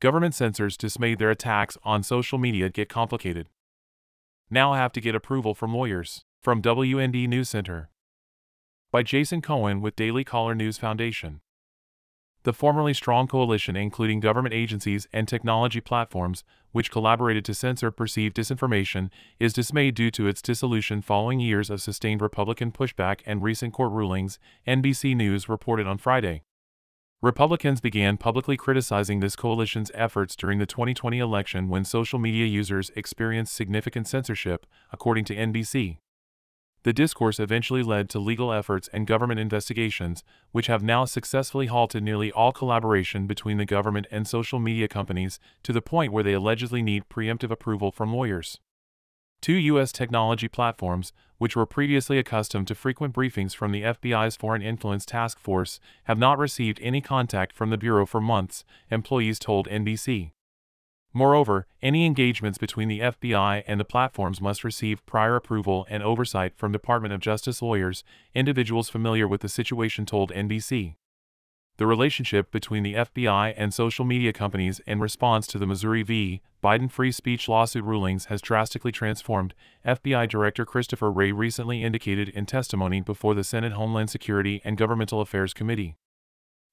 Government censors dismayed their attacks on social media get complicated. Now have to get approval from lawyers. From WND News Center. By Jason Cohen with Daily Caller News Foundation. The formerly strong coalition, including government agencies and technology platforms, which collaborated to censor perceived disinformation, is dismayed due to its dissolution following years of sustained Republican pushback and recent court rulings, NBC News reported on Friday. Republicans began publicly criticizing this coalition's efforts during the 2020 election when social media users experienced significant censorship, according to NBC. The discourse eventually led to legal efforts and government investigations, which have now successfully halted nearly all collaboration between the government and social media companies to the point where they allegedly need preemptive approval from lawyers. Two U.S. technology platforms, which were previously accustomed to frequent briefings from the FBI's Foreign Influence Task Force, have not received any contact from the Bureau for months, employees told NBC. Moreover, any engagements between the FBI and the platforms must receive prior approval and oversight from Department of Justice lawyers, individuals familiar with the situation told NBC the relationship between the FBI and social media companies in response to the Missouri v. Biden free speech lawsuit rulings has drastically transformed, FBI Director Christopher Wray recently indicated in testimony before the Senate Homeland Security and Governmental Affairs Committee.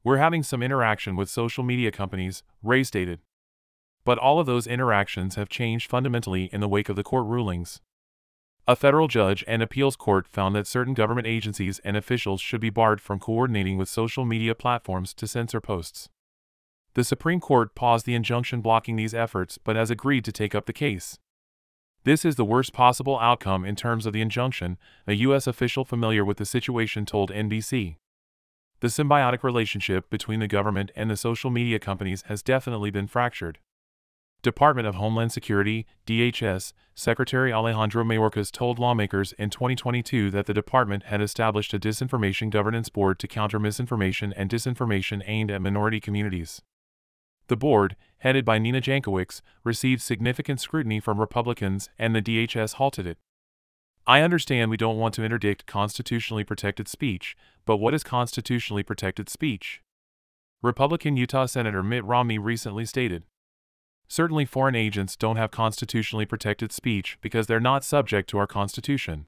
We're having some interaction with social media companies, Wray stated. But all of those interactions have changed fundamentally in the wake of the court rulings. A federal judge and appeals court found that certain government agencies and officials should be barred from coordinating with social media platforms to censor posts. The Supreme Court paused the injunction blocking these efforts but has agreed to take up the case. This is the worst possible outcome in terms of the injunction, a U.S. official familiar with the situation told NBC. The symbiotic relationship between the government and the social media companies has definitely been fractured. Department of Homeland Security, DHS, Secretary Alejandro Mayorkas told lawmakers in 2022 that the department had established a disinformation governance board to counter misinformation and disinformation aimed at minority communities. The board, headed by Nina Jankowicz, received significant scrutiny from Republicans and the DHS halted it. I understand we don't want to interdict constitutionally protected speech, but what is constitutionally protected speech? Republican Utah Senator Mitt Romney recently stated. Certainly, foreign agents don't have constitutionally protected speech because they're not subject to our Constitution.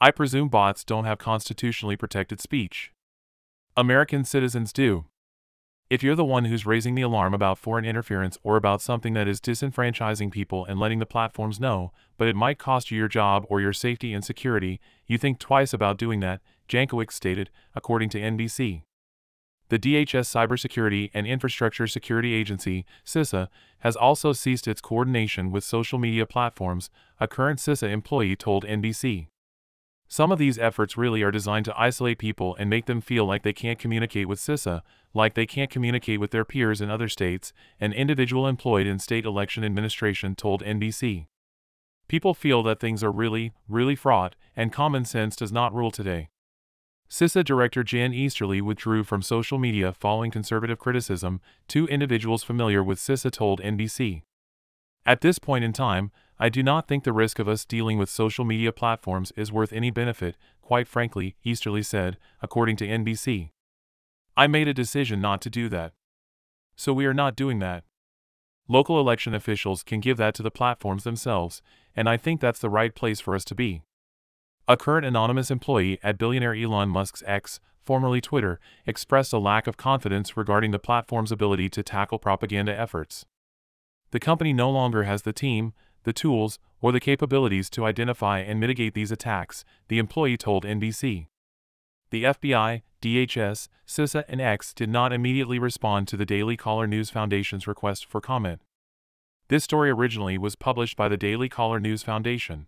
I presume bots don't have constitutionally protected speech. American citizens do. If you're the one who's raising the alarm about foreign interference or about something that is disenfranchising people and letting the platforms know, but it might cost you your job or your safety and security, you think twice about doing that, Jankowicz stated, according to NBC. The DHS Cybersecurity and Infrastructure Security Agency, CISA, has also ceased its coordination with social media platforms, a current CISA employee told NBC. Some of these efforts really are designed to isolate people and make them feel like they can't communicate with CISA, like they can't communicate with their peers in other states, an individual employed in state election administration told NBC. People feel that things are really, really fraught, and common sense does not rule today. CISA Director Jen Easterly withdrew from social media following conservative criticism, two individuals familiar with CISA told NBC. At this point in time, I do not think the risk of us dealing with social media platforms is worth any benefit, quite frankly, Easterly said, according to NBC. I made a decision not to do that. So we are not doing that. Local election officials can give that to the platforms themselves, and I think that's the right place for us to be. A current anonymous employee at billionaire Elon Musk's X, formerly Twitter, expressed a lack of confidence regarding the platform's ability to tackle propaganda efforts. The company no longer has the team, the tools, or the capabilities to identify and mitigate these attacks, the employee told NBC. The FBI, DHS, CISA, and X did not immediately respond to the Daily Caller News Foundation's request for comment. This story originally was published by the Daily Caller News Foundation.